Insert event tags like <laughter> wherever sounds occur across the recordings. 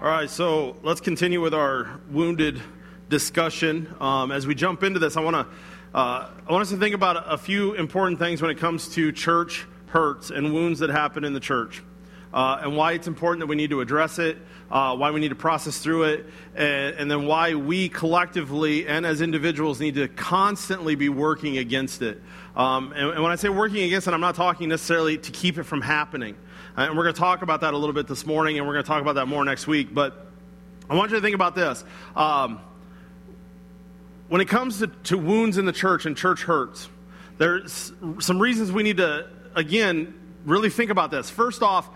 All right, so let's continue with our wounded discussion. Um, as we jump into this, I want to uh, I want us to think about a few important things when it comes to church hurts and wounds that happen in the church, uh, and why it's important that we need to address it, uh, why we need to process through it, and, and then why we collectively and as individuals need to constantly be working against it. Um, and, and when I say working against it, I'm not talking necessarily to keep it from happening. And we're going to talk about that a little bit this morning, and we're going to talk about that more next week. But I want you to think about this. Um, when it comes to, to wounds in the church and church hurts, there's some reasons we need to, again, really think about this. First off,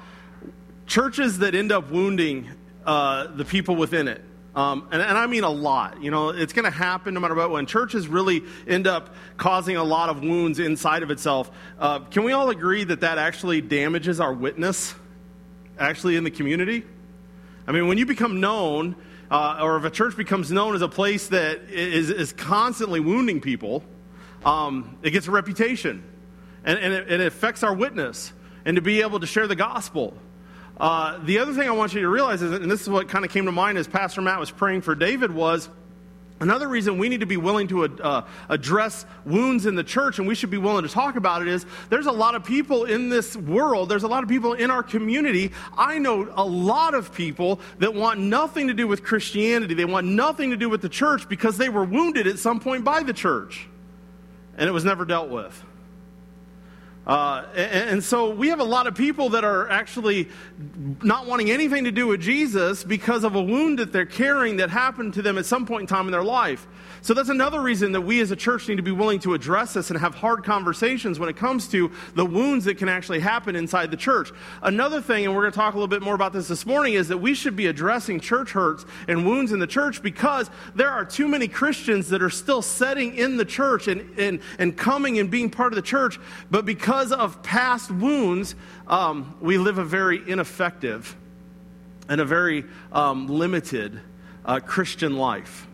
churches that end up wounding uh, the people within it um, and, and, I mean a lot. You know, it's going to happen no matter what. When churches really end up causing a lot of wounds inside of itself, uh, can we all agree that that actually damages our witness, actually in the community? I mean, when you become known, uh, or if a church becomes known as a place that is, is constantly wounding people, um, it gets a reputation, and, and, it, and it affects our witness, and to be able to share the gospel. Uh, the other thing I want you to realize is, and this is what kind of came to mind as Pastor Matt was praying for David, was another reason we need to be willing to uh, address wounds in the church and we should be willing to talk about it is there's a lot of people in this world, there's a lot of people in our community. I know a lot of people that want nothing to do with Christianity, they want nothing to do with the church because they were wounded at some point by the church and it was never dealt with. Uh, and, and, so we have a lot of people that are actually not wanting anything to do with Jesus because of a wound that they're carrying that happened to them at some point in time in their life. So that's another reason that we as a church need to be willing to address this and have hard conversations when it comes to the wounds that can actually happen inside the church. Another thing, and we're going to talk a little bit more about this this morning, is that we should be addressing church hurts and wounds in the church because there are too many Christians that are still setting in the church and, and, and coming and being part of the church, but because of past wounds, um, we live a very ineffective and a very um, limited uh, Christian life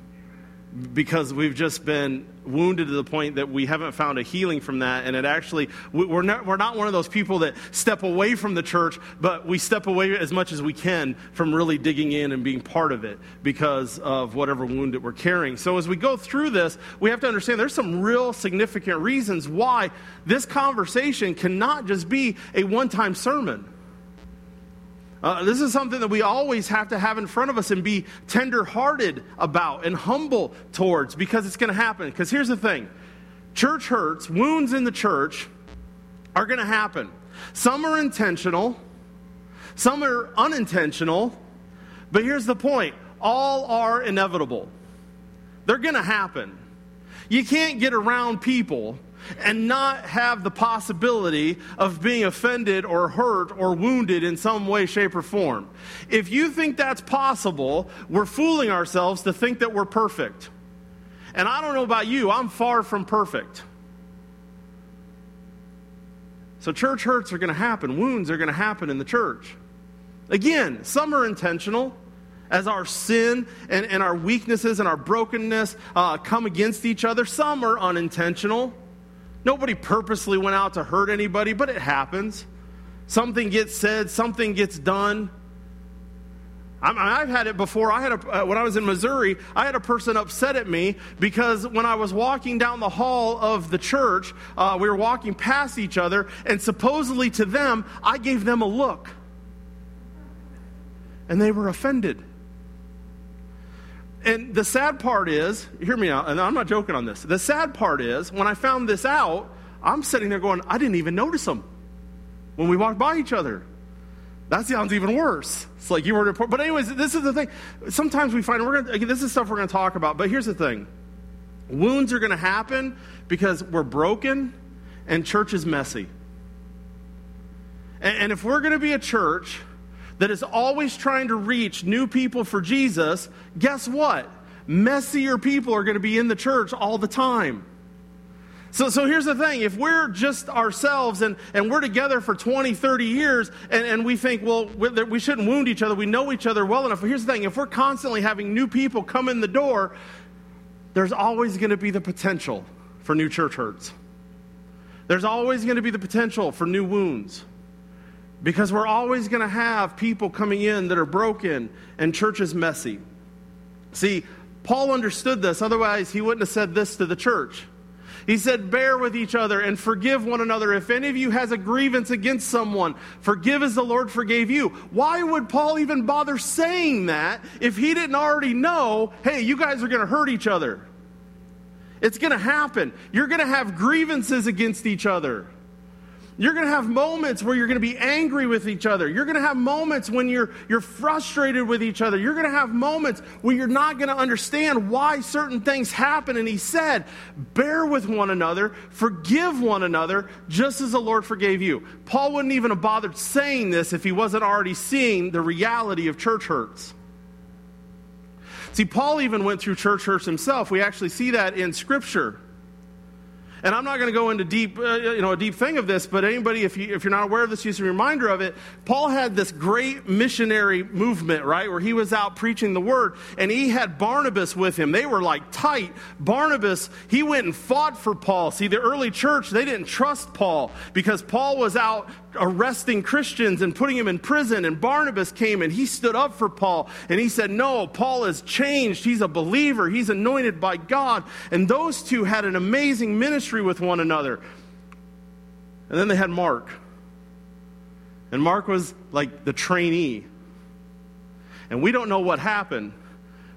because we've just been wounded to the point that we haven't found a healing from that. And it actually, we're not, we're not one of those people that step away from the church, but we step away as much as we can from really digging in and being part of it because of whatever wound that we're carrying. So as we go through this, we have to understand there's some real significant reasons why this conversation cannot just be a one time sermon. Uh, this is something that we always have to have in front of us and be tenderhearted about and humble towards because it's going to happen. Because here's the thing church hurts, wounds in the church are going to happen. Some are intentional, some are unintentional, but here's the point all are inevitable. They're going to happen. You can't get around people and not have the possibility of being offended or hurt or wounded in some way, shape, or form. If you think that's possible, we're fooling ourselves to think that we're perfect. And I don't know about you, I'm far from perfect. So, church hurts are going to happen, wounds are going to happen in the church. Again, some are intentional as our sin and, and our weaknesses and our brokenness uh, come against each other. Some are unintentional. Nobody purposely went out to hurt anybody, but it happens. Something gets said, something gets done. I have had it before. I had a, uh, when I was in Missouri, I had a person upset at me because when I was walking down the hall of the church, uh, we were walking past each other, and supposedly to them, I gave them a look. And they were offended. And the sad part is, hear me out, and I'm not joking on this. The sad part is, when I found this out, I'm sitting there going, I didn't even notice them when we walked by each other. That sounds even worse. It's like you were, but anyways, this is the thing. Sometimes we find we're gonna. This is stuff we're to talk about. But here's the thing: wounds are to happen because we're broken, and church is messy. And, and if we're to be a church that is always trying to reach new people for Jesus, guess what? Messier people are going to be in the church all the time. So, so here's the thing if we're just ourselves and, and we're together for 20, 30 years and, and we think, well, we shouldn't wound each other, we know each other well enough. But here's the thing if we're constantly having new people come in the door, there's always going to be the potential for new church hurts. There's always going to be the potential for new wounds. Because we're always going to have people coming in that are broken and church is messy. See, Paul understood this, otherwise, he wouldn't have said this to the church. He said, Bear with each other and forgive one another. If any of you has a grievance against someone, forgive as the Lord forgave you. Why would Paul even bother saying that if he didn't already know, hey, you guys are going to hurt each other? It's going to happen. You're going to have grievances against each other. You're going to have moments where you're going to be angry with each other. You're going to have moments when you're, you're frustrated with each other. You're going to have moments where you're not going to understand why certain things happen. And he said, Bear with one another, forgive one another, just as the Lord forgave you. Paul wouldn't even have bothered saying this if he wasn't already seeing the reality of church hurts. See, Paul even went through church hurts himself. We actually see that in Scripture. And I'm not going to go into deep, uh, you know, a deep thing of this, but anybody, if, you, if you're not aware of this, just a reminder of it. Paul had this great missionary movement, right, where he was out preaching the word, and he had Barnabas with him. They were like tight. Barnabas, he went and fought for Paul. See, the early church, they didn't trust Paul because Paul was out arresting Christians and putting him in prison. And Barnabas came and he stood up for Paul and he said, No, Paul has changed. He's a believer, he's anointed by God. And those two had an amazing ministry with one another. And then they had Mark. And Mark was like the trainee. And we don't know what happened,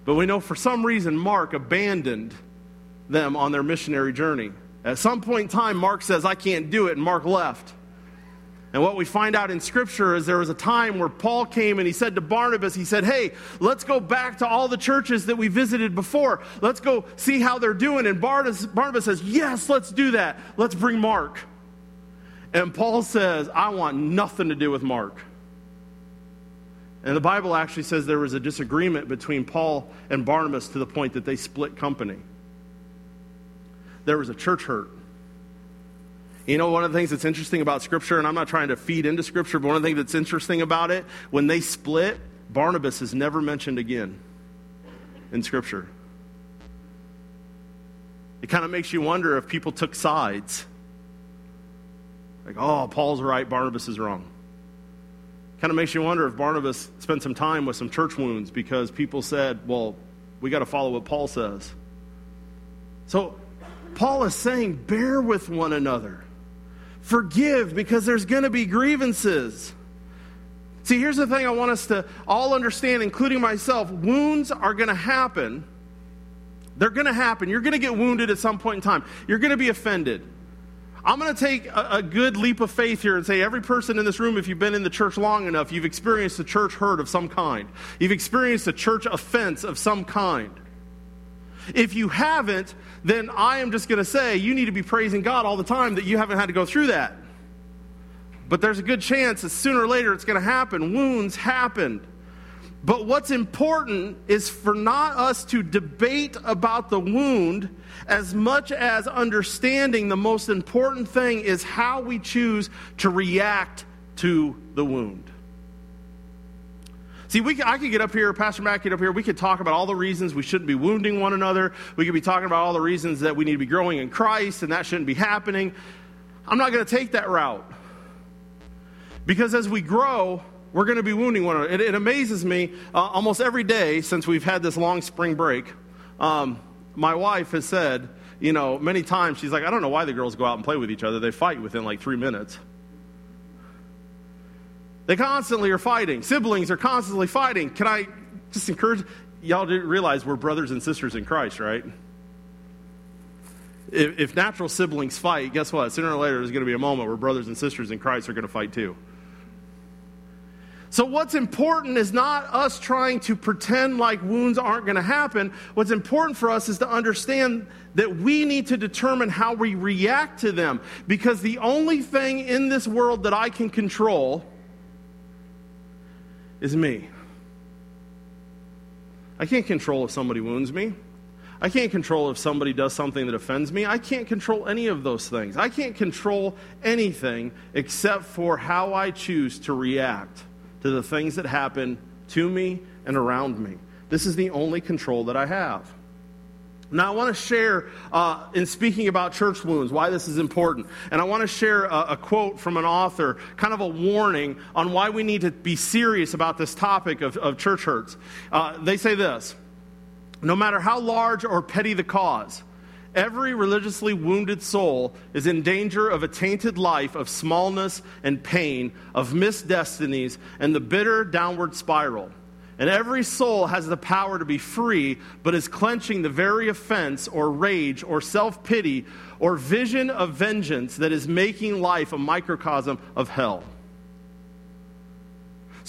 but we know for some reason Mark abandoned them on their missionary journey. At some point in time, Mark says, I can't do it, and Mark left. And what we find out in Scripture is there was a time where Paul came and he said to Barnabas, he said, Hey, let's go back to all the churches that we visited before. Let's go see how they're doing. And Barnabas, says, Yes, let's do that. Let's bring Mark. And Paul says, I want nothing to do with Mark. And the Bible actually says there was a disagreement between Paul and Barnabas to the point that they split company. There was a church hurt. You know, one of the things that's interesting about Scripture, and I'm not trying to feed into Scripture, but one of the things that's interesting about it, when they split, Barnabas is never mentioned again in Scripture. It kind of makes you wonder if people took sides. Like, oh, Paul's right, Barnabas is wrong. Kind of makes you wonder if Barnabas spent some time with some church wounds because people said, well, we got to follow what Paul says. So, Paul is saying, bear with one another. Forgive because there's going to be grievances. See, here's the thing I want us to all understand, including myself wounds are going to happen. They're going to happen. You're going to get wounded at some point in time, you're going to be offended. I'm going to take a, a, good leap of faith here and say every person in this room, if you've been in the church long enough, you've experienced a church hurt of some kind. You've experienced a church offense of some kind. If you haven't, then I am just going to say you need to be praising God all the time that you haven't had to go through that. But there's a good chance that sooner or later it's going to happen. Wounds happened. But what's important is for not us to debate about the wound as much as understanding the most important thing is how we choose to react to the wound. See, we, I could get up here, Pastor Matt get up here, we could talk about all the reasons we shouldn't be wounding one another. We could be talking about all the reasons that we need to be growing in Christ and that shouldn't be happening. I'm not going to take that route. Because as we grow, we're going to be wounding one another. It, it amazes me uh, almost every day since we've had this long spring break. Um, my wife has said, you know, many times, she's like, I don't know why the girls go out and play with each other. They fight within like three minutes. They constantly are fighting. Siblings are constantly fighting. Can I just encourage y'all to realize we're brothers and sisters in Christ, right? If, if natural siblings fight, guess what? Sooner or later, there's going to be a moment where brothers and sisters in Christ are going to fight too. So, what's important is not us trying to pretend like wounds aren't going to happen. What's important for us is to understand that we need to determine how we react to them. Because the only thing in this world that I can control is me. I can't control if somebody wounds me. I can't control if somebody does something that offends me. I can't control any of those things. I can't control anything except for how I choose to react to the things that happen to me and around me. This is the only control that I have. Now, I want to share, uh, in speaking about church wounds, why this is important. And I want to share a, a, quote from an author, kind of a warning on why we need to be serious about this topic of, of church hurts. Uh, they say this No matter how large or petty the cause, every religiously wounded soul is in danger of a tainted life of smallness and pain, of missed destinies, and the bitter downward spiral. And every soul has the power to be free, but is clenching the very offense or rage or self pity or vision of vengeance that is making life a microcosm of hell.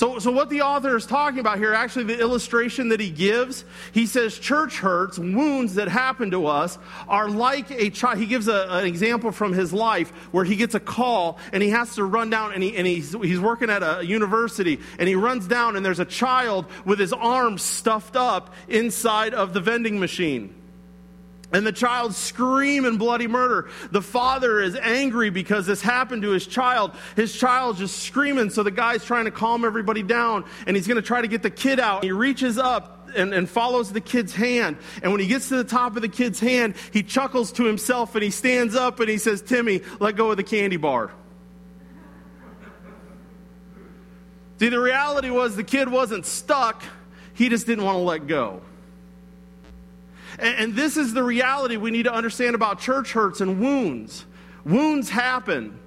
So, so what the author is talking about here, actually, the illustration that he gives, he says church hurts, wounds that happen to us, are like a child. He gives a, an example from his life where he gets a call and he has to run down and, he, and he's, he's working at a university and he runs down and there's a child with his arm stuffed up inside of the vending machine. And the child screaming bloody murder. The father is angry because this happened to his child. His child's just screaming, so the guy's trying to calm everybody down, and he's going to try to get the kid out. He reaches up and, and, follows the kid's hand. And when he gets to the top of the kid's hand, he chuckles to himself and he stands up and he says, Timmy, let go of the candy bar. See, the reality was the kid wasn't stuck, he just didn't want to let go. And, and this is the reality we need to understand about church hurts and wounds. Wounds happen,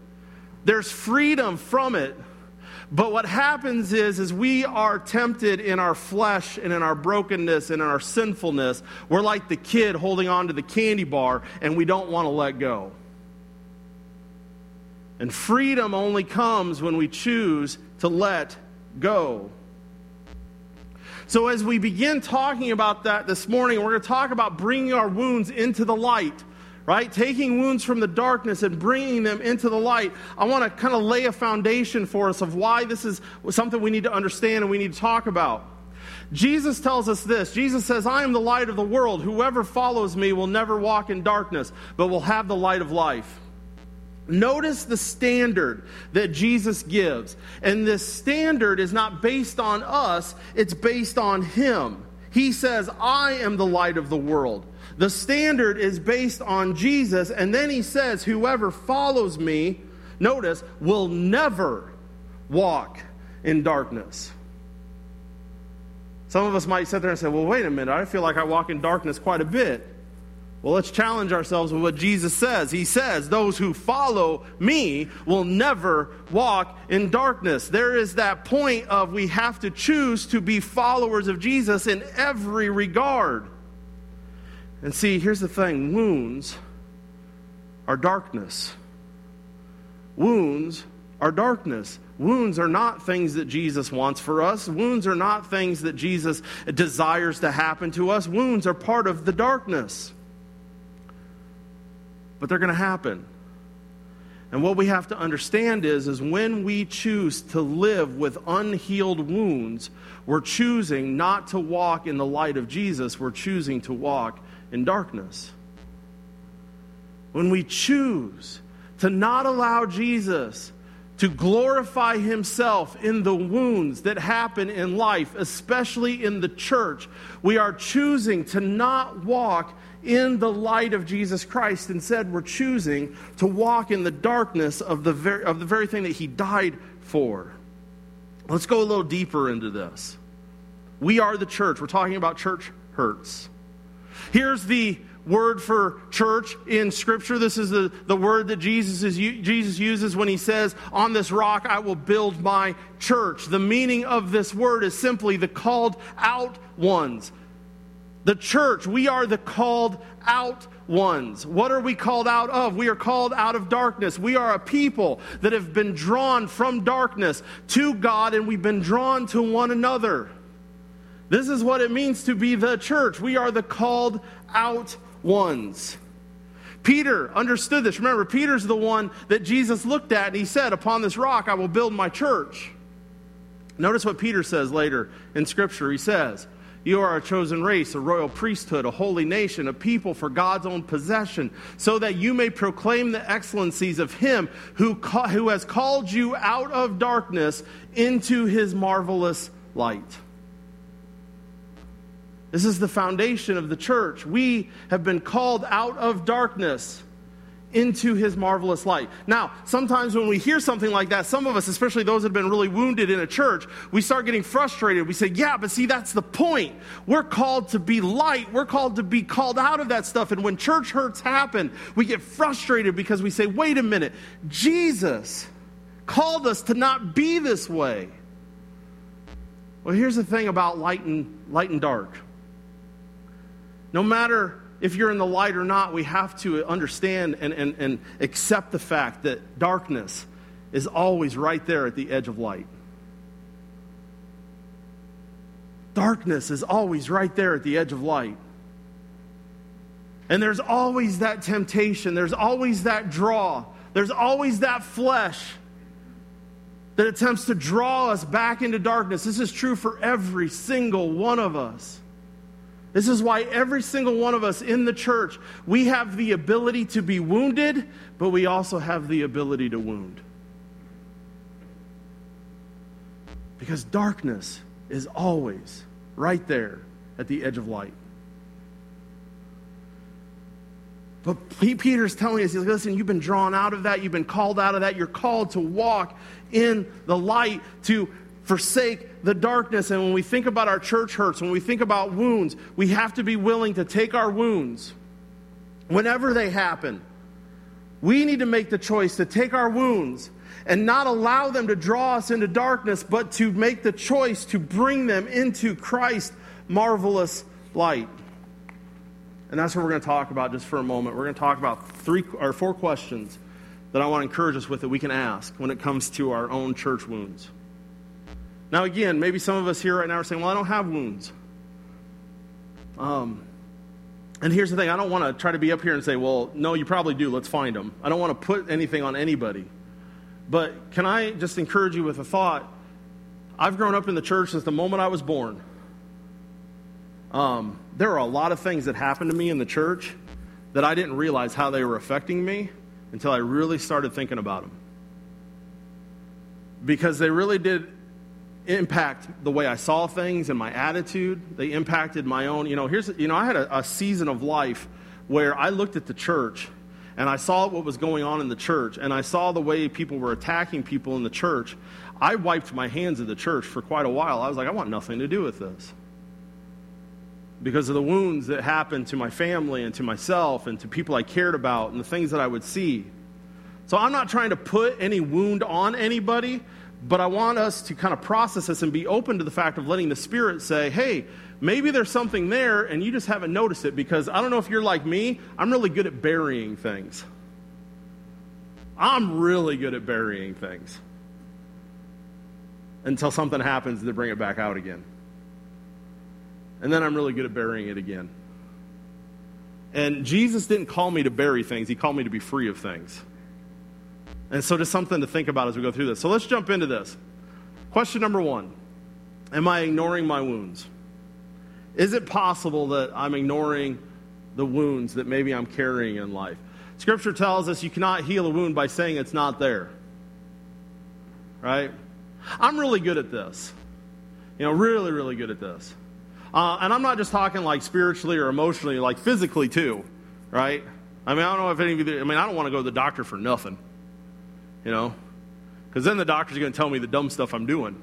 there's freedom from it. But what happens is, is we are tempted in our flesh and in our brokenness and in our sinfulness. We're like the kid holding on to the candy bar and we don't want to let go. And freedom only comes when we choose to let go. So, as we begin talking about that this morning, we're going to talk about bringing our wounds into the light, right? Taking wounds from the darkness and bringing them into the light. I want to kind of lay a foundation for us of why this is something we need to understand and we need to talk about. Jesus tells us this Jesus says, I am the light of the world. Whoever follows me will never walk in darkness, but will have the light of life. Notice the standard that Jesus gives. And this standard is not based on us, it's based on Him. He says, I am the light of the world. The standard is based on Jesus. And then He says, Whoever follows me, notice, will never walk in darkness. Some of us might sit there and say, Well, wait a minute, I feel like I walk in darkness quite a bit. Well, let's challenge ourselves with what Jesus says. He says, Those who follow me will never walk in darkness. There is that point of we have to choose to be followers of Jesus in every regard. And see, here's the thing wounds are darkness. Wounds are darkness. Wounds are not things that Jesus wants for us. Wounds are not things that Jesus desires to happen to us. Wounds are part of the darkness but they're going to happen. And what we have to understand is, is when we choose to live with unhealed wounds, we're choosing not to walk in the light of Jesus, we're choosing to walk in darkness. When we choose to not allow Jesus to glorify himself in the wounds that happen in life, especially in the church, we are choosing to not walk in the light of Jesus Christ. Instead, we're choosing to walk in the darkness of the very, of the very thing that He died for. Let's go a little deeper into this. We are the church. We're talking about church hurts. Here's the word for church in Scripture. This is the, the word that Jesus, is, Jesus uses when he says, On this rock I will build my church. The meaning of this word is simply the called out ones. The church, we are the called out ones. What are we called out of? We are called out of darkness. We are a people that have been drawn from darkness to God and we've been drawn to one another. This is what it means to be the church. We are the called out ones. Peter understood this. Remember, Peter's the one that Jesus looked at and he said, Upon this rock I will build my church. Notice what Peter says later in Scripture. He says, you are a chosen race, a royal priesthood, a holy nation, a people for God's own possession, so that you may proclaim the excellencies of Him who, who has called you out of darkness into His marvelous light. This is the foundation of the church. We have been called out of darkness into his marvelous light. Now, sometimes when we hear something like that, some of us, especially those that have been really wounded in a church, we start getting frustrated. We say, Yeah, but see, that's the point. We're called to be light. We're called to be called out of that stuff. And when church hurts happen, we get frustrated because we say, Wait a minute, Jesus called us to not be this way. Well, here's the thing about light and, light and dark. No matter if you're in the light or not, we have to understand and, and, and accept the fact that darkness is always right there at the edge of light. Darkness is always right there at the edge of light. And there's always that temptation, there's always that draw, there's always that flesh that attempts to draw us back into darkness. This is true for every single one of us. This is why every single one of us in the church, we have the ability to be wounded, but we also have the ability to wound. Because darkness is always right there at the edge of light. But Peter's telling us, he's like, listen, you've been drawn out of that. You've been called out of that. You're called to walk in the light, to forsake the darkness. And when we think about our church hurts, when we think about wounds, we have to be willing to take our wounds whenever they happen. We need to make the choice to take our wounds and not allow them to draw us into darkness, but to make the choice to bring them into Christ's marvelous light. And that's what we're going to talk about just for a moment. We're going to talk about three or four questions that I want to encourage us with that we can ask when it comes to our own church wounds. Now, again, maybe some of us here right now are saying, well, I don't have wounds. Um, and here's the thing I don't want to try to be up here and say, well, no, you probably do. Let's find them. I don't want to put anything on anybody. But can I just encourage you with a thought? I've grown up in the church since the moment I was born. Um, there are a lot of things that happened to me in the church that I didn't realize how they were affecting me until I really started thinking about them. Because they really did impact the way I saw things and my attitude. They impacted my own, you know, here's, you know, I had a, a season of life where I looked at the church and I saw what was going on in the church and I saw the way people were attacking people in the church. I wiped my hands of the church for quite a while. I was like, I want nothing to do with this. Because of the wounds that happened to my family and to myself and to people I cared about and the things that I would see. So I'm not trying to put any wound on anybody, but I want us to kind of process this and be open to the fact of letting the Spirit say, hey, maybe there's something there and you just haven't noticed it because I don't know if you're like me, I'm really good at burying things. I'm really good at burying things until something happens to bring it back out again. And then I'm really good at burying it again. And Jesus didn't call me to bury things, He called me to be free of things. And so, just something to think about as we go through this. So, let's jump into this. Question number one Am I ignoring my wounds? Is it possible that I'm ignoring the wounds that maybe I'm carrying in life? Scripture tells us you cannot heal a wound by saying it's not there. Right? I'm really good at this. You know, really, really good at this. Uh, and I'm not just talking like spiritually or emotionally, like physically too. Right? I mean, I don't know if any of you, I mean, I don't want to go to the doctor for nothing you know? Because then the doctor's are going to tell me the dumb stuff I'm doing.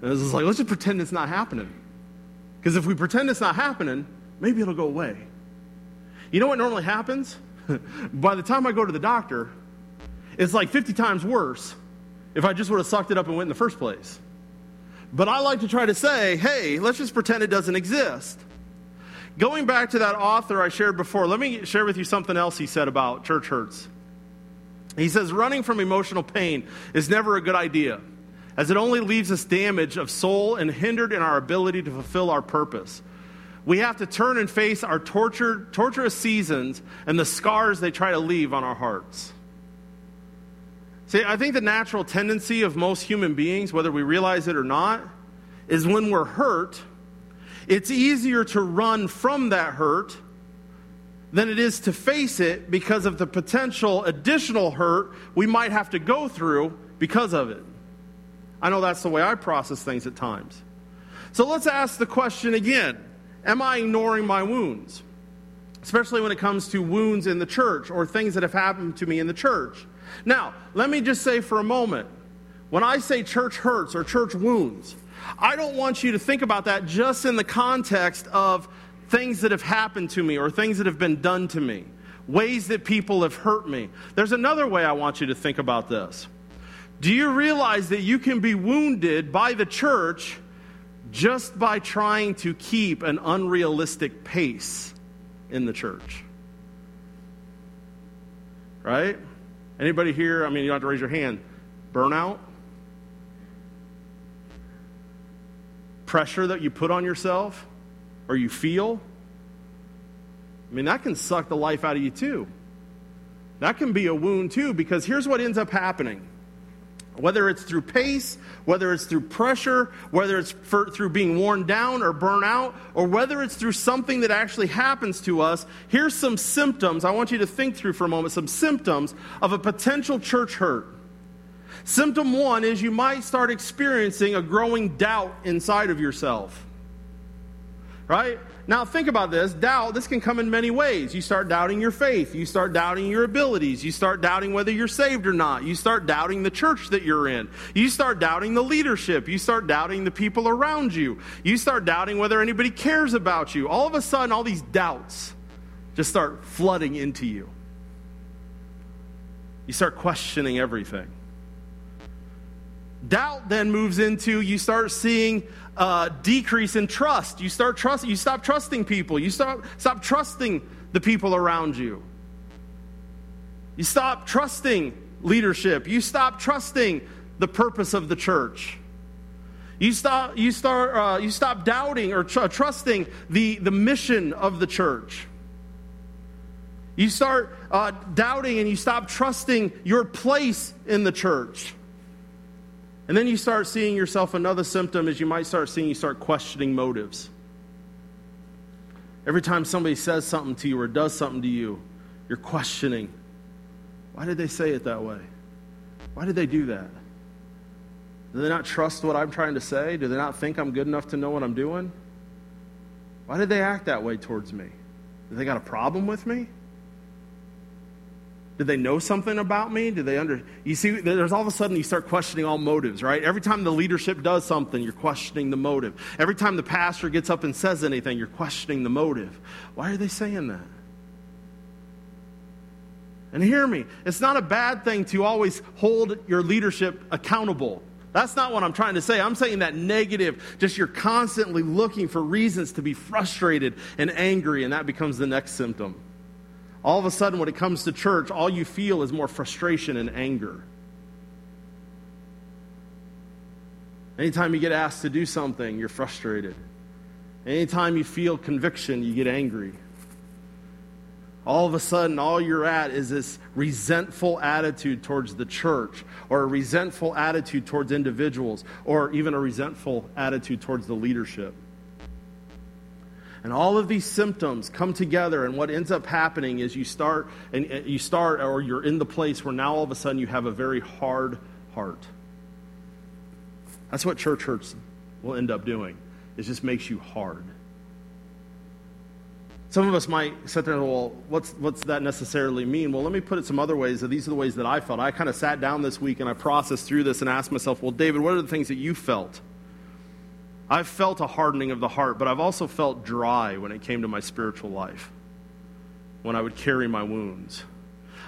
And it's like, let's just pretend it's not happening. Because if we pretend it's not happening, maybe it'll go away. You know what normally happens? <laughs> By the time I go to the doctor, it's like 50 times worse if I just would have sucked it up and went in the first place. But I like to try to say, hey, let's just pretend it doesn't exist. Going back to that author I shared before, let me share with you something else he said about church hurts. He says running from emotional pain is never a good idea, as it only leaves us damaged of soul and hindered in our ability to fulfill our purpose. We have to turn and face our tortured, torturous seasons and the scars they try to leave on our hearts. See, I think the natural tendency of most human beings, whether we realize it or not, is when we're hurt, it's easier to run from that hurt than it is to face it because of the potential additional hurt we might have to go through because of it. I know that's the way I process things at times. So let's ask the question again am I ignoring my wounds? Especially when it comes to wounds in the church or things that have happened to me in the church. Now, let me just say for a moment when I say church hurts or church wounds, I don't want you to think about that just in the context of things that have happened to me or things that have been done to me, ways that people have hurt me. There's another way I want you to think about this. Do you realize that you can be wounded by the church just by trying to keep an unrealistic pace in the church? Right? Anybody here? I mean, you don't have to raise your hand. Burnout? Pressure that you put on yourself or you feel? I mean, that can suck the life out of you too. That can be a wound too, because here's what ends up happening whether it's through pace, whether it's through pressure, whether it's for, through being worn down or burn out, or whether it's through something that actually happens to us, here's some symptoms. I want you to think through for a moment some symptoms of a potential church hurt. Symptom one is you might start experiencing a growing doubt inside of yourself. Right? Now, think about this. Doubt, this can come in many ways. You start doubting your faith. You start doubting your abilities. You start doubting whether you're saved or not. You start doubting the church that you're in. You start doubting the leadership. You start doubting the people around you. You start doubting whether anybody cares about you. All of a sudden, all these doubts just start flooding into you. You start questioning everything. Doubt then moves into you start seeing uh, decrease in trust. You start trusting. You stop trusting people. You stop stop trusting the people around you. You stop trusting leadership. You stop trusting the purpose of the church. You stop. You start. Uh, you stop doubting or tr- trusting the the mission of the church. You start uh, doubting and you stop trusting your place in the church. And then you start seeing yourself, another symptom is you might start seeing you start questioning motives. Every time somebody says something to you or does something to you, you're questioning why did they say it that way? Why did they do that? Do they not trust what I'm trying to say? Do they not think I'm good enough to know what I'm doing? Why did they act that way towards me? Do they got a problem with me? Did they know something about me? Did they under You see there's all of a sudden you start questioning all motives, right? Every time the leadership does something, you're questioning the motive. Every time the pastor gets up and says anything, you're questioning the motive. Why are they saying that? And hear me, it's not a bad thing to always hold your leadership accountable. That's not what I'm trying to say. I'm saying that negative, just you're constantly looking for reasons to be frustrated and angry, and that becomes the next symptom. All of a sudden, when it comes to church, all you feel is more frustration and anger. Anytime you get asked to do something, you're frustrated. Anytime you feel conviction, you get angry. All of a sudden, all you're at is this resentful attitude towards the church, or a resentful attitude towards individuals, or even a resentful attitude towards the leadership. And all of these symptoms come together, and what ends up happening is you start, and uh, you start, or you're in the place where now all of a sudden you have a very hard heart. That's what church hurts will end up doing. It just makes you hard. Some of us might sit there and, go, well, what's, what's that necessarily mean? Well, let me put it some other ways. These are the ways that I felt. I kind of sat down this week and I processed through this and asked myself, well, David, what are the things that you felt? I've felt a hardening of the heart, but I've also felt dry when it came to my spiritual life, when I would carry my wounds.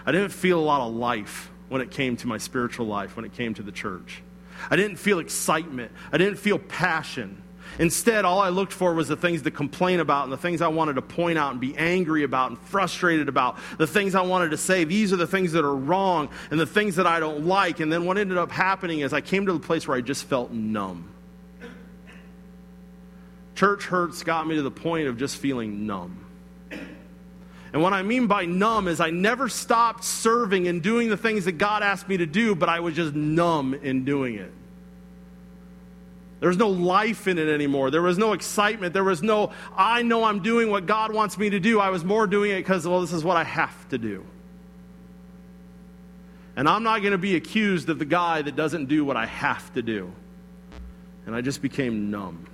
I didn't feel a lot of life when it came to my spiritual life, when it came to the church. I didn't feel excitement. I didn't feel passion. Instead, all I looked for was the things to complain about and the things I wanted to point out and be angry about and frustrated about. The things I wanted to say, these are the things that are wrong and the things that I don't like. And then what ended up happening is I came to the place where I just felt numb. Church hurts got me to the point of just feeling numb. And what I mean by numb is I never stopped serving and doing the things that God asked me to do, but I was just numb in doing it. There was no life in it anymore. There was no excitement. There was no, I know I'm doing what God wants me to do. I was more doing it because, well, this is what I have to do. And I'm not going to be accused of the guy that doesn't do what I have to do. And I just became numb.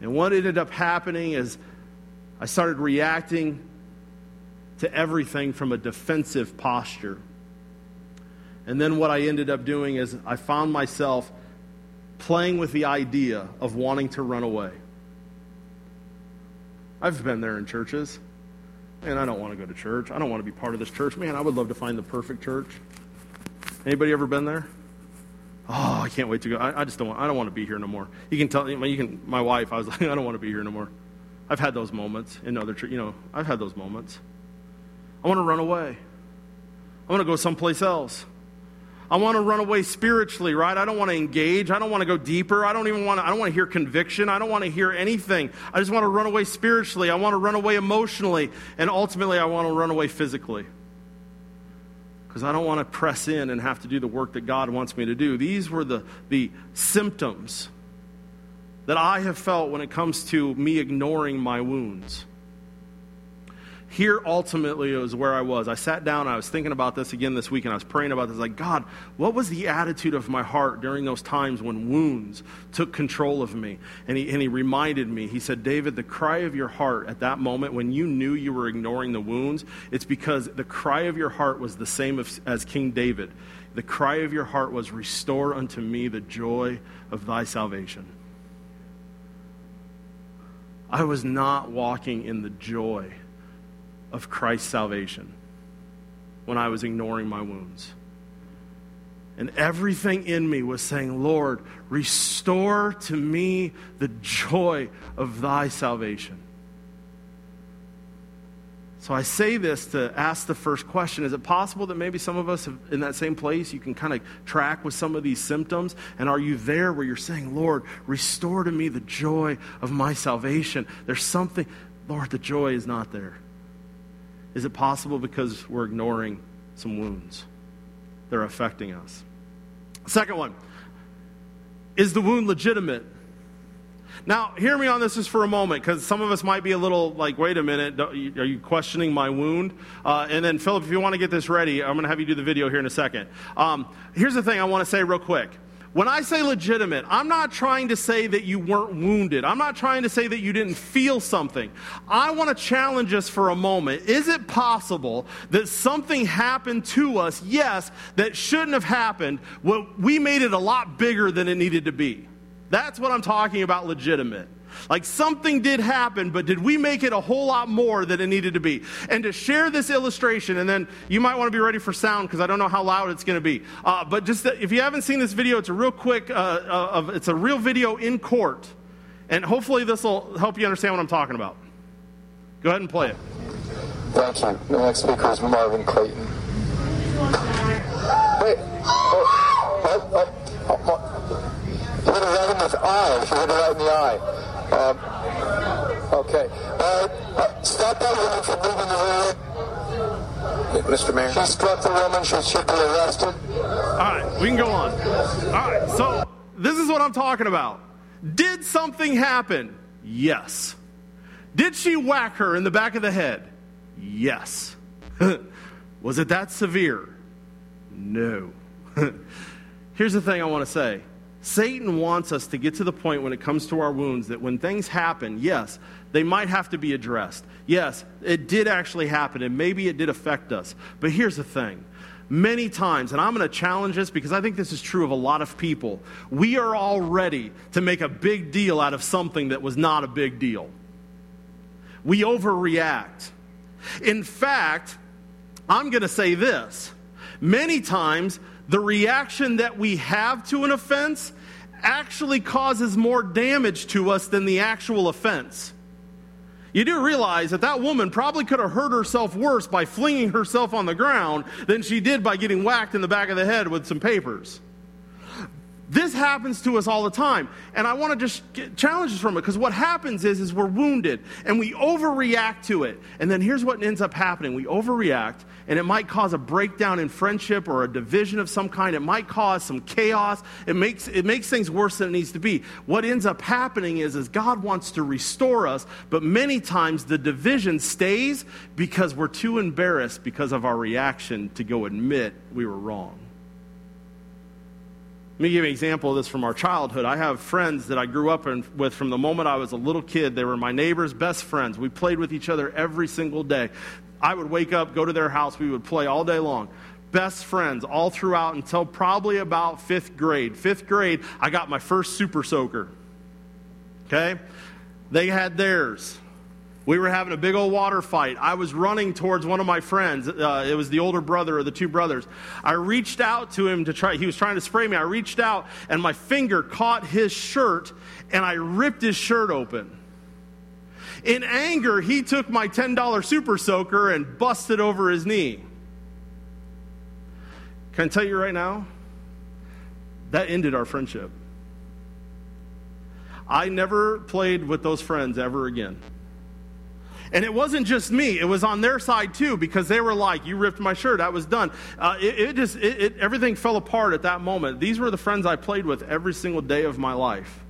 And what ended up happening is I started reacting to everything from a defensive posture. And then what I ended up doing is I found myself playing with the idea of wanting to run away. I've been there in churches. Man, I don't want to go to church. I don't want to be part of this church. Man, I would love to find the perfect church. Anybody ever been there? Oh, I can't wait to go. I, I just don't want, I don't want to be here no more. You can tell, you can, my wife, I was <laughs> like, I don't want to be here no more. I've had those moments in other, you know, I've had those moments. I want to run away. I want to go someplace else. I want to run away spiritually, right? I don't want to engage. I don't want to go deeper. I don't even want to, I don't want to hear conviction. I don't want to hear anything. I just want to run away spiritually. I want to run away emotionally. And ultimately, I want to run away physically. Because I don't want to press in and have to do the work that God wants me to do. These were the, the symptoms that I have felt when it comes to me ignoring my wounds here ultimately was where I was. I sat down, I was thinking about this again this week, and I was praying about this. Like, God, what was the attitude of my heart during those times when wounds took control of me? And he, and he reminded me, he said, David, the cry of your heart at that moment when you knew you were ignoring the wounds, it's because the cry of your heart was the same as, as King David. The cry of your heart was, Restore unto me the joy of thy salvation. I was not walking in the joy of Christ's salvation when I was ignoring my wounds. And everything in me was saying, Lord, restore to me the joy of thy salvation. So I say this to ask the first question Is it possible that maybe some of us have, in that same place, you can kind of track with some of these symptoms? And are you there where you're saying, Lord, restore to me the joy of my salvation? There's something, Lord, the joy is not there. Is it possible because we're ignoring some wounds that are affecting us? Second one is the wound legitimate? Now, hear me on this just for a moment, because some of us might be a little like, wait a minute, are you questioning my wound? Uh, and then, Philip, if you want to get this ready, I'm going to have you do the video here in a second. Um, here's the thing I want to say real quick. When I say legitimate, I'm not trying to say that you weren't wounded. I'm not trying to say that you didn't feel something. I want to challenge us for a moment. Is it possible that something happened to us, yes, that shouldn't have happened, but we made it a lot bigger than it needed to be? That's what I'm talking about legitimate. Like something did happen, but did we make it a whole lot more than it needed to be? And to share this illustration, and then you might want to be ready for sound because I don't know how loud it's going to be. Uh, but just that, if you haven't seen this video, it's a real quick, uh, uh, it's a real video in court. And hopefully this will help you understand what I'm talking about. Go ahead and play it. Thank you. The next speaker is Marvin Clayton. Wait. Oh, oh, oh, oh, hit it right in the eye. She hit it right in the eye. Um, okay. Uh, uh, stop that woman from leaving the room. Mr. Mayor. She struck the woman. She should be arrested. All right, we can go on. All right, so this is what I'm talking about. Did something happen? Yes. Did she whack her in the back of the head? Yes. <laughs> Was it that severe? No. <laughs> Here's the thing I want to say Satan wants us to get to the point when it comes to our wounds that when things happen, yes, they might have to be addressed. Yes, it did actually happen, and maybe it did affect us. But here's the thing many times, and I'm going to challenge this because I think this is true of a lot of people, we are all ready to make a big deal out of something that was not a big deal. We overreact. In fact, I'm going to say this many times, the reaction that we have to an offense actually causes more damage to us than the actual offense. You do realize that that woman probably could have hurt herself worse by flinging herself on the ground than she did by getting whacked in the back of the head with some papers. This happens to us all the time. And I want to just get challenges from it because what happens is, is we're wounded and we overreact to it. And then here's what ends up happening. We overreact and it might cause a breakdown in friendship or a division of some kind. It might cause some chaos. It makes, it makes things worse than it needs to be. What ends up happening is, is God wants to restore us, but many times the division stays because we're too embarrassed because of our reaction to go admit we were wrong. Let me give you an example of this from our childhood. I have friends that I grew up in, with from the moment I was a little kid. They were my neighbors, best friends. We played with each other every single day. I would wake up, go to their house, we would play all day long. Best friends all throughout until probably about fifth grade. Fifth grade, I got my first super soaker. Okay? They had theirs. We were having a big old water fight. I was running towards one of my friends. Uh, it was the older brother of the two brothers. I reached out to him to try, he was trying to spray me. I reached out and my finger caught his shirt and I ripped his shirt open. In anger, he took my $10 super soaker and busted over his knee. Can I tell you right now? That ended our friendship. I never played with those friends ever again. And it wasn't just me, it was on their side too, because they were like, You ripped my shirt, that was done. Uh, it, it, just, it, it, everything fell apart at that moment. These were the friends I played with every single day of my life.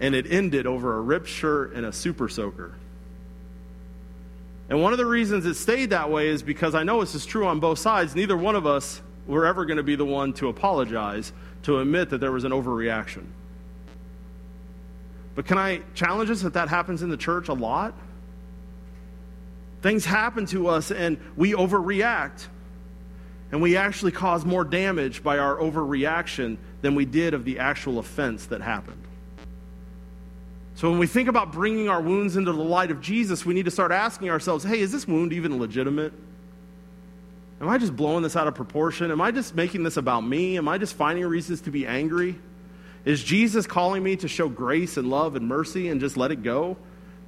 And it ended over a ripped shirt and a super soaker. And one of the reasons it stayed that way is because I know this is true on both sides. Neither one of us were ever going to be the one to apologize, to admit that there was an overreaction. But can I challenge us that that happens in the church a lot? Things happen to us and we overreact. And we actually cause more damage by our overreaction than we did of the actual offense that happened. So when we think about bringing our wounds into the light of Jesus, we need to start asking ourselves hey, is this wound even legitimate? Am I just blowing this out of proportion? Am I just making this about me? Am I just finding reasons to be angry? Is Jesus calling me to show grace and love and mercy and just let it go?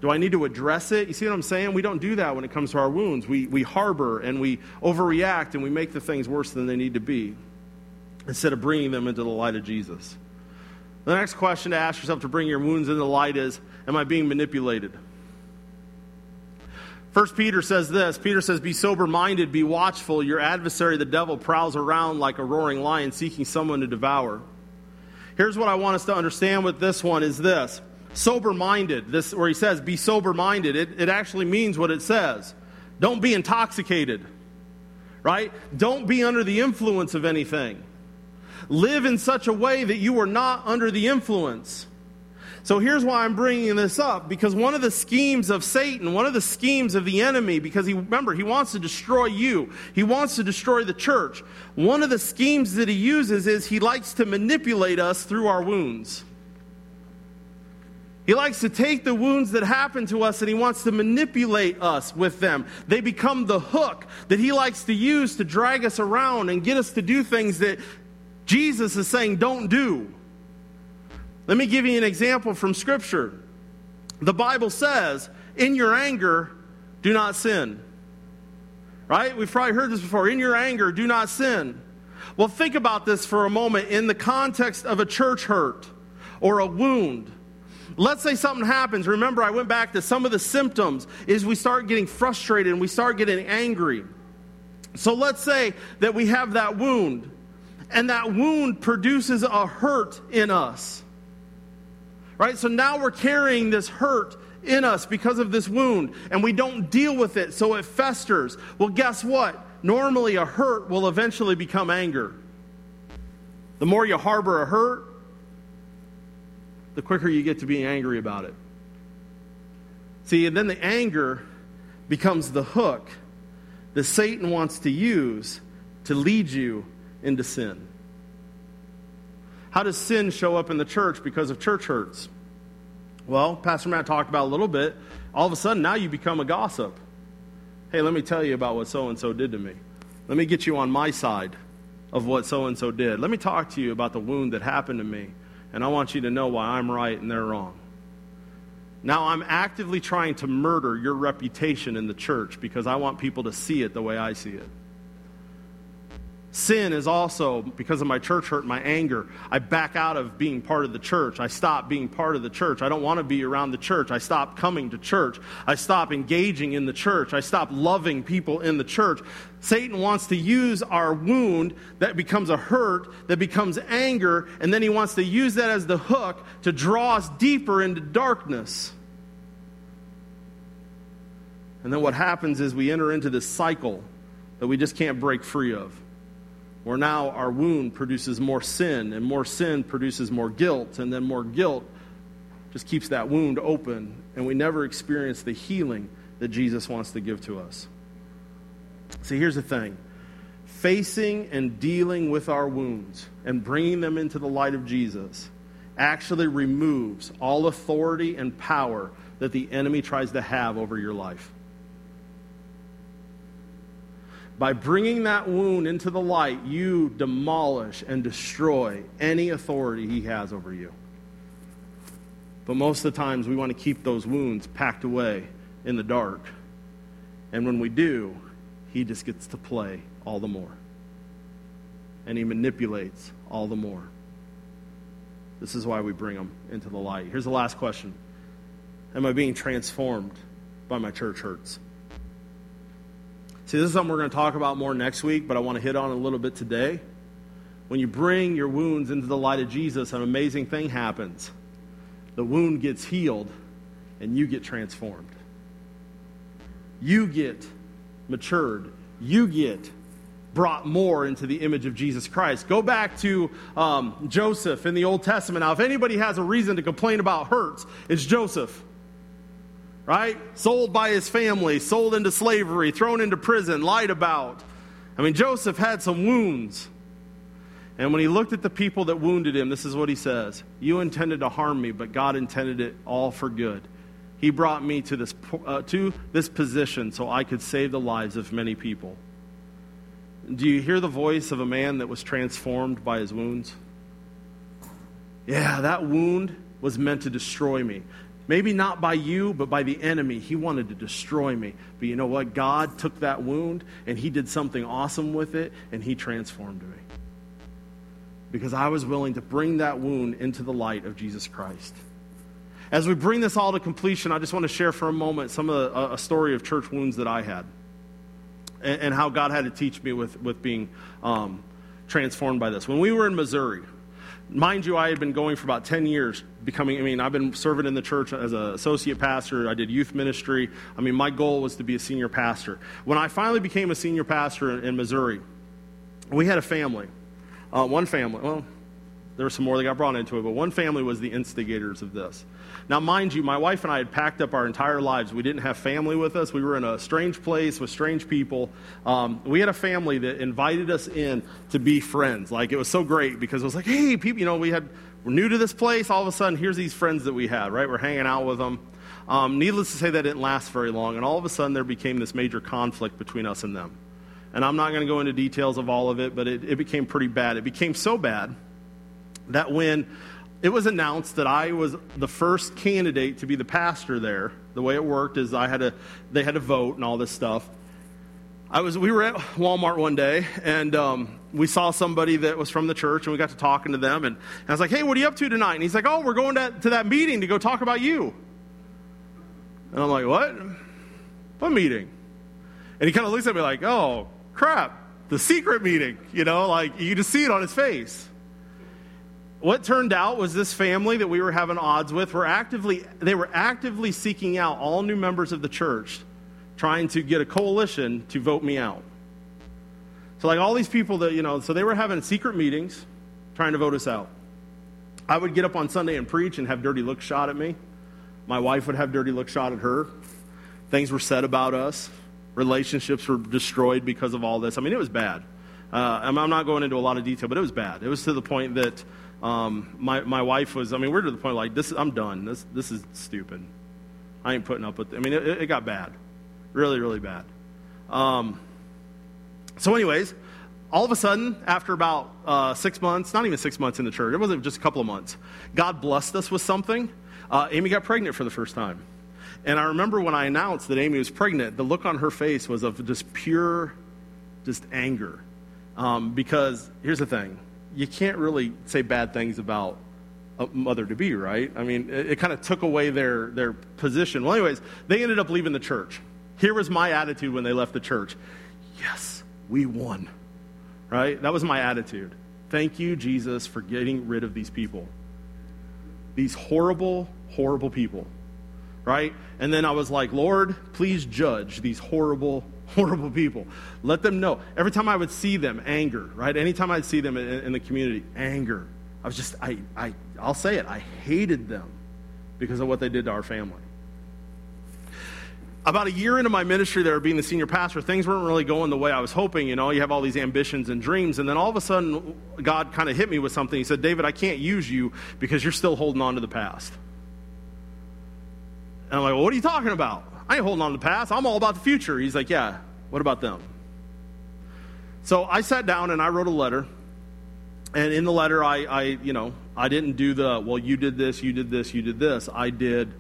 Do I need to address it? You see what I'm saying? We don't do that when it comes to our wounds. We, we harbor and we overreact and we make the things worse than they need to be instead of bringing them into the light of Jesus. The next question to ask yourself to bring your wounds into light is Am I being manipulated? First Peter says this Peter says, Be sober minded, be watchful. Your adversary, the devil, prowls around like a roaring lion seeking someone to devour. Here's what I want us to understand with this one is this sober minded, this where he says, be sober minded, it, it actually means what it says. Don't be intoxicated, right? Don't be under the influence of anything. Live in such a way that you are not under the influence. So here's why I'm bringing this up because one of the schemes of Satan, one of the schemes of the enemy, because he, remember, he wants to destroy you, he wants to destroy the church. One of the schemes that he uses is he likes to manipulate us through our wounds. He likes to take the wounds that happen to us and he wants to manipulate us with them. They become the hook that he likes to use to drag us around and get us to do things that Jesus is saying don't do. Let me give you an example from Scripture. The Bible says, in your anger, do not sin. Right? We've probably heard this before. In your anger, do not sin. Well, think about this for a moment in the context of a church hurt or a wound. Let's say something happens. Remember, I went back to some of the symptoms is we start getting frustrated and we start getting angry. So let's say that we have that wound, and that wound produces a hurt in us. Right? So now we're carrying this hurt in us because of this wound, and we don't deal with it, so it festers. Well, guess what? Normally, a hurt will eventually become anger. The more you harbor a hurt, the quicker you get to being angry about it. See, and then the anger becomes the hook that Satan wants to use to lead you into sin. How does sin show up in the church because of church hurts? Well, Pastor Matt talked about a little bit. All of a sudden, now you become a gossip. Hey, let me tell you about what so and so did to me. Let me get you on my side of what so and so did. Let me talk to you about the wound that happened to me, and I want you to know why I'm right and they're wrong. Now, I'm actively trying to murder your reputation in the church because I want people to see it the way I see it. Sin is also, because of my church hurt, my anger. I back out of being part of the church. I stop being part of the church. I don't want to be around the church. I stop coming to church. I stop engaging in the church. I stop loving people in the church. Satan wants to use our wound that becomes a hurt, that becomes anger, and then he wants to use that as the hook to draw us deeper into darkness. And then what happens is we enter into this cycle that we just can't break free of where now our wound produces more sin, and more sin produces more guilt, and then more guilt just keeps that wound open, and we never experience the healing that Jesus wants to give to us. See, here's the thing facing and dealing with our wounds and bringing them into the light of Jesus actually removes all authority and power that the enemy tries to have over your life. By bringing that wound into the light, you demolish and destroy any authority he has over you. But most of the times, we want to keep those wounds packed away in the dark. And when we do, he just gets to play all the more. And he manipulates all the more. This is why we bring them into the light. Here's the last question Am I being transformed by my church hurts? See, this is something we're going to talk about more next week, but I want to hit on a little bit today. When you bring your wounds into the light of Jesus, an amazing thing happens. The wound gets healed, and you get transformed. You get matured. You get brought more into the image of Jesus Christ. Go back to um, Joseph in the Old Testament. Now, if anybody has a reason to complain about hurts, it's Joseph. Right? Sold by his family, sold into slavery, thrown into prison, lied about. I mean, Joseph had some wounds. And when he looked at the people that wounded him, this is what he says You intended to harm me, but God intended it all for good. He brought me to this, uh, to this position so I could save the lives of many people. Do you hear the voice of a man that was transformed by his wounds? Yeah, that wound was meant to destroy me. Maybe not by you, but by the enemy. He wanted to destroy me. But you know what? God took that wound and he did something awesome with it and he transformed me. Because I was willing to bring that wound into the light of Jesus Christ. As we bring this all to completion, I just want to share for a moment some of the, a story of church wounds that I had and, and how God had to teach me with, with being um, transformed by this. When we were in Missouri, mind you, I had been going for about 10 years, becoming, I mean, I've been serving in the church as an associate pastor. I did youth ministry. I mean, my goal was to be a senior pastor. When I finally became a senior pastor in, Missouri, we had a family. Uh, one family, well, there were some more that got brought into it, but one family was the instigators of this. Now, mind you, my wife and I had packed up our entire lives. We didn't have family with us. We were in a strange place with strange people. Um, we had a family that invited us in to be friends. Like, it was so great because it was like, hey, people, you know, we had, we're new to this place. All of a sudden, here's these friends that we had, right? We're hanging out with them. Um, needless to say, that didn't last very long. And all of a sudden, there became this major conflict between us and them. And I'm not going to go into details of all of it, but it, it became pretty bad. It became so bad that when it was announced that I was the first candidate to be the pastor there. The way it worked is I had to, they had to vote and all this stuff. I was, we were at Walmart one day and um, we saw somebody that was from the church and we got to talking to them. And, and I was like, hey, what are you up to tonight? And he's like, oh, we're going to, to that meeting to go talk about you. And I'm like, what? What meeting? And he kind of looks at me like, oh, crap, the secret meeting. You know, like you just see it on his face what turned out was this family that we were having odds with were actively they were actively seeking out all new members of the church trying to get a coalition to vote me out. So like all these people that you know so they were having secret meetings trying to vote us out. I would get up on sunday and preach and have dirty looks shot at me. My wife would have dirty looks shot at her. Things were said about us. Relationships were destroyed because of all this. I mean it was bad. Uh, I'm not going into a lot of detail, but it was bad. It was to the point that um, my, my wife was, I mean, we're to the point like, this, I'm done. This, this is stupid. I ain't putting up with it. I mean, it, it got bad. Really, really bad. Um, so, anyways, all of a sudden, after about uh, six months, not even six months in the church, it wasn't just a couple of months, God blessed us with something. Uh, Amy got pregnant for the first time. And I remember when I announced that Amy was pregnant, the look on her face was of just pure, just anger. Um, because here's the thing you can't really say bad things about a mother to be, right? I mean, it, it kind of took away their, their position. Well, anyways, they ended up leaving the church. Here was my attitude when they left the church yes, we won, right? That was my attitude. Thank you, Jesus, for getting rid of these people. These horrible, horrible people, right? And then I was like, Lord, please judge these horrible, <laughs> horrible people. Let them know. Every time I would see them, anger, right? Anytime I'd see them in, in the community, anger. I was just, I, I, I'll say it, I hated them because of what they did to our family. About a year into my ministry there, being the senior pastor, things weren't really going the way I was hoping. You know, you have all these ambitions and dreams, and then all of a sudden, God kind of hit me with something. He said, David, I can't use you because you're still holding on to the past. And I'm like, well, what are you talking about? I ain't holding on to the past. I'm all about the future. He's like, yeah, what about them? So I sat down and I wrote a letter. And in the letter, I, I, you know, I didn't do the, well, you did this, you did this, you did this. I did,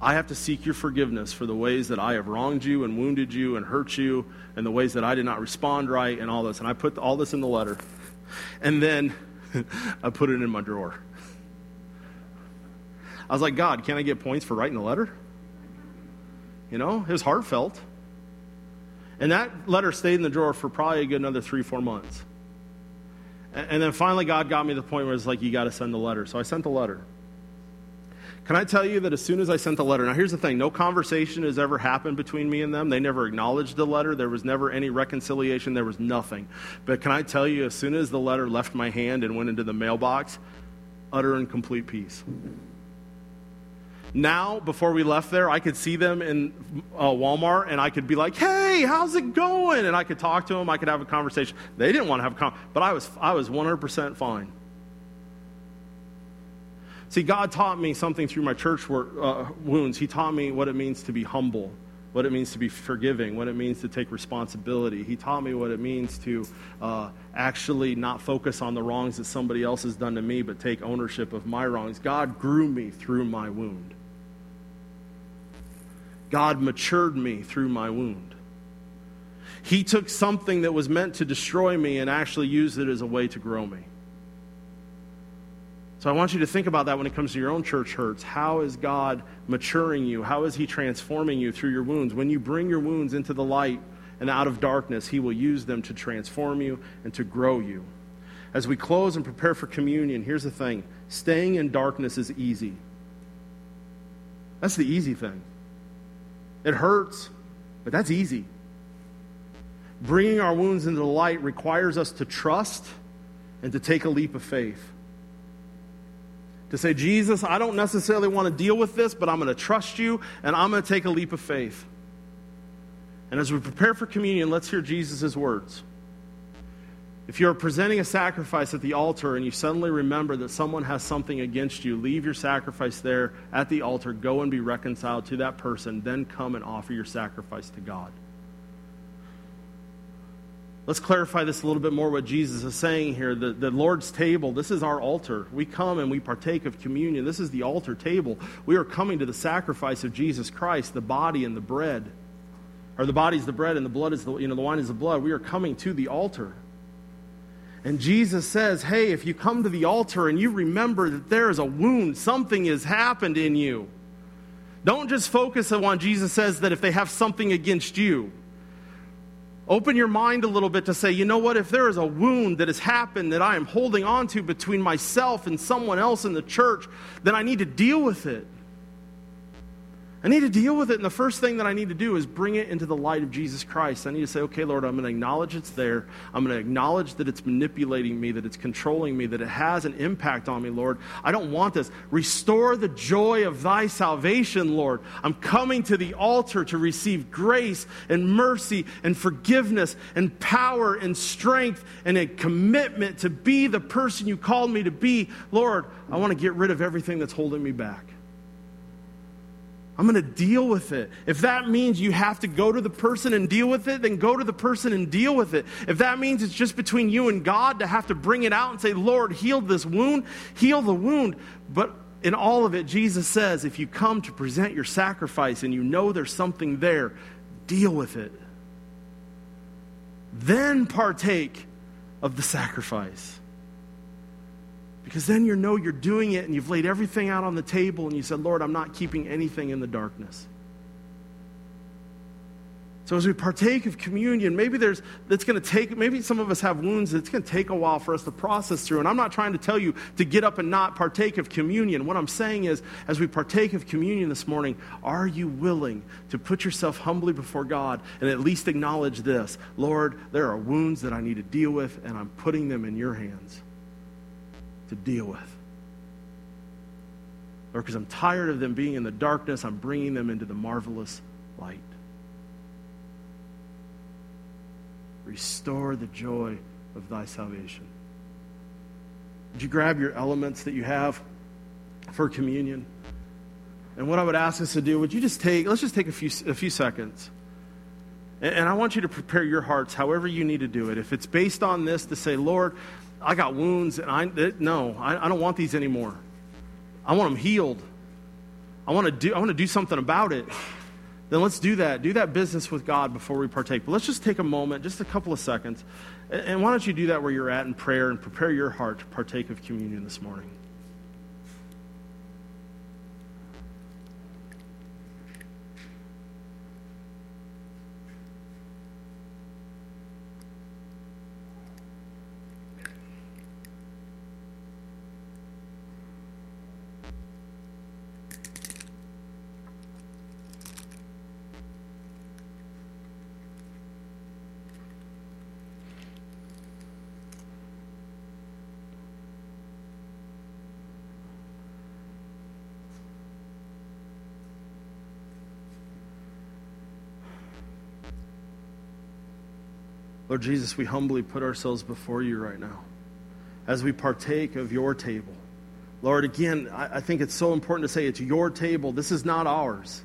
I have to seek your forgiveness for the ways that I have wronged you and wounded you and hurt you and the ways that I did not respond right and all this. And I put all this in the letter. And then <laughs> I put it in my drawer. I was like, God, can I get points for writing a letter? You know, it was heartfelt. And that letter stayed in the drawer for probably a good another three, four months. And then finally, God got me to the point where it's like, you got to send the letter. So I sent the letter. Can I tell you that as soon as I sent the letter, now here's the thing no conversation has ever happened between me and them. They never acknowledged the letter. There was never any reconciliation. There was nothing. But can I tell you, as soon as the letter left my hand and went into the mailbox, utter and complete peace. Now, before we left there, I could see them in uh, Walmart and I could be like, hey, how's it going? And I could talk to them, I could have a conversation. They didn't want to have a conversation, but I was, I was 100% fine. See, God taught me something through my church work, uh, wounds. He taught me what it means to be humble, what it means to be forgiving, what it means to take responsibility. He taught me what it means to uh, actually not focus on the wrongs that somebody else has done to me, but take ownership of my wrongs. God grew me through my wound. God matured me through my wound. He took something that was meant to destroy me and actually used it as a way to grow me. So I want you to think about that when it comes to your own church hurts. How is God maturing you? How is He transforming you through your wounds? When you bring your wounds into the light and out of darkness, He will use them to transform you and to grow you. As we close and prepare for communion, here's the thing staying in darkness is easy. That's the easy thing. It hurts, but that's easy. Bringing our wounds into the light requires us to trust and to take a leap of faith. To say, Jesus, I don't necessarily want to deal with this, but I'm going to trust you and I'm going to take a leap of faith. And as we prepare for communion, let's hear Jesus' words. If you're presenting a sacrifice at the altar and you suddenly remember that someone has something against you, leave your sacrifice there at the altar, go and be reconciled to that person, then come and offer your sacrifice to God. Let's clarify this a little bit more what Jesus is saying here. The, the Lord's table, this is our altar. We come and we partake of communion. This is the altar table. We are coming to the sacrifice of Jesus Christ, the body and the bread. Or the body is the bread and the blood is the, you know, the wine is the blood. We are coming to the altar. And Jesus says, Hey, if you come to the altar and you remember that there is a wound, something has happened in you. Don't just focus on Jesus says that if they have something against you. Open your mind a little bit to say, you know what, if there is a wound that has happened that I am holding on to between myself and someone else in the church, then I need to deal with it. I need to deal with it. And the first thing that I need to do is bring it into the light of Jesus Christ. I need to say, okay, Lord, I'm going to acknowledge it's there. I'm going to acknowledge that it's manipulating me, that it's controlling me, that it has an impact on me, Lord. I don't want this. Restore the joy of thy salvation, Lord. I'm coming to the altar to receive grace and mercy and forgiveness and power and strength and a commitment to be the person you called me to be. Lord, I want to get rid of everything that's holding me back. I'm going to deal with it. If that means you have to go to the person and deal with it, then go to the person and deal with it. If that means it's just between you and God to have to bring it out and say, Lord, heal this wound, heal the wound. But in all of it, Jesus says, if you come to present your sacrifice and you know there's something there, deal with it. Then partake of the sacrifice. Because then you know you're doing it and you've laid everything out on the table and you said, Lord, I'm not keeping anything in the darkness. So as we partake of communion, maybe there's that's going to take maybe some of us have wounds it's going to take a while for us to process through. And I'm not trying to tell you to get up and not partake of communion. What I'm saying is as we partake of communion this morning, are you willing to put yourself humbly before God and at least acknowledge this, Lord, there are wounds that I need to deal with and I'm putting them in your hands to deal with. Or because I'm tired of them being in the darkness, I'm bringing them into the marvelous light. Restore the joy of thy salvation. Would you grab your elements that you have for communion? And what I would ask us to do, would you just take, let's just take a few, a few seconds. And, and I want you to prepare your hearts however you need to do it. If it's based on this, to say, Lord, I got wounds, and I, no, I, I don't want these anymore. I want them healed. I want to do, I want to do something about it then let's do that. Do that business with God before we partake. But let's just take a moment, just a couple of seconds. And why don't you do that where you're at in prayer and prepare your heart to partake of communion this morning? Lord Jesus, we humbly put ourselves before you right now as we partake of your table. Lord, again, I, I think it's so important to say it's your table. This is not ours.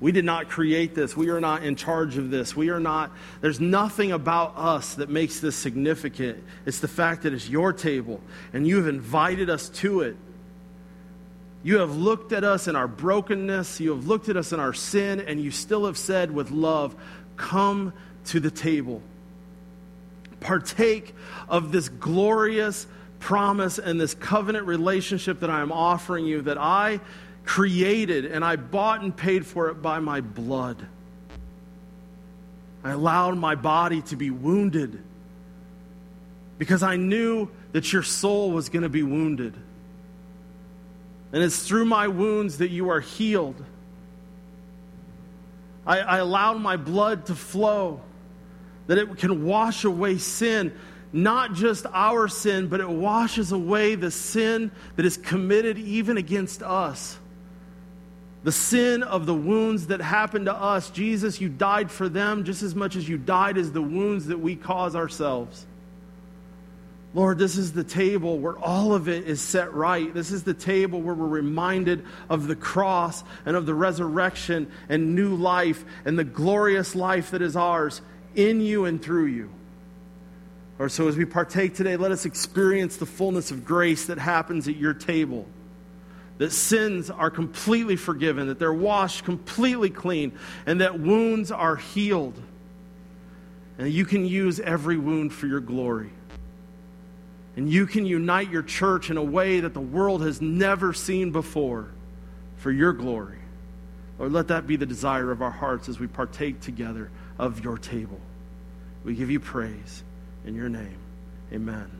We did not create this. We are not in charge of this. We are not, there's nothing about us that makes this significant. It's the fact that it's your table and you have invited us to it. You have looked at us in our brokenness, you have looked at us in our sin, and you still have said with love, Come to the table partake of this glorious promise and this covenant relationship that I am offering you that I created and I bought and paid for it by my blood. I allowed my body to be wounded because I knew that your soul was going to be wounded. And it's through my wounds that you are healed. I, I allowed my blood to flow that it can wash away sin, not just our sin, but it washes away the sin that is committed even against us. The sin of the wounds that happened to us. Jesus, you died for them just as much as you died as the wounds that we cause ourselves. Lord, this is the table where all of it is set right. This is the table where we're reminded of the cross and of the resurrection and new life and the glorious life that is ours in you and through you. Or so as we partake today, let us experience the fullness of grace that happens at your table. That sins are completely forgiven, that they're washed completely clean, and that wounds are healed. And you can use every wound for your glory. And you can unite your church in a way that the world has never seen before for your glory. Lord, let that be the desire of our hearts as we partake together of your table. We give you praise in your name. Amen.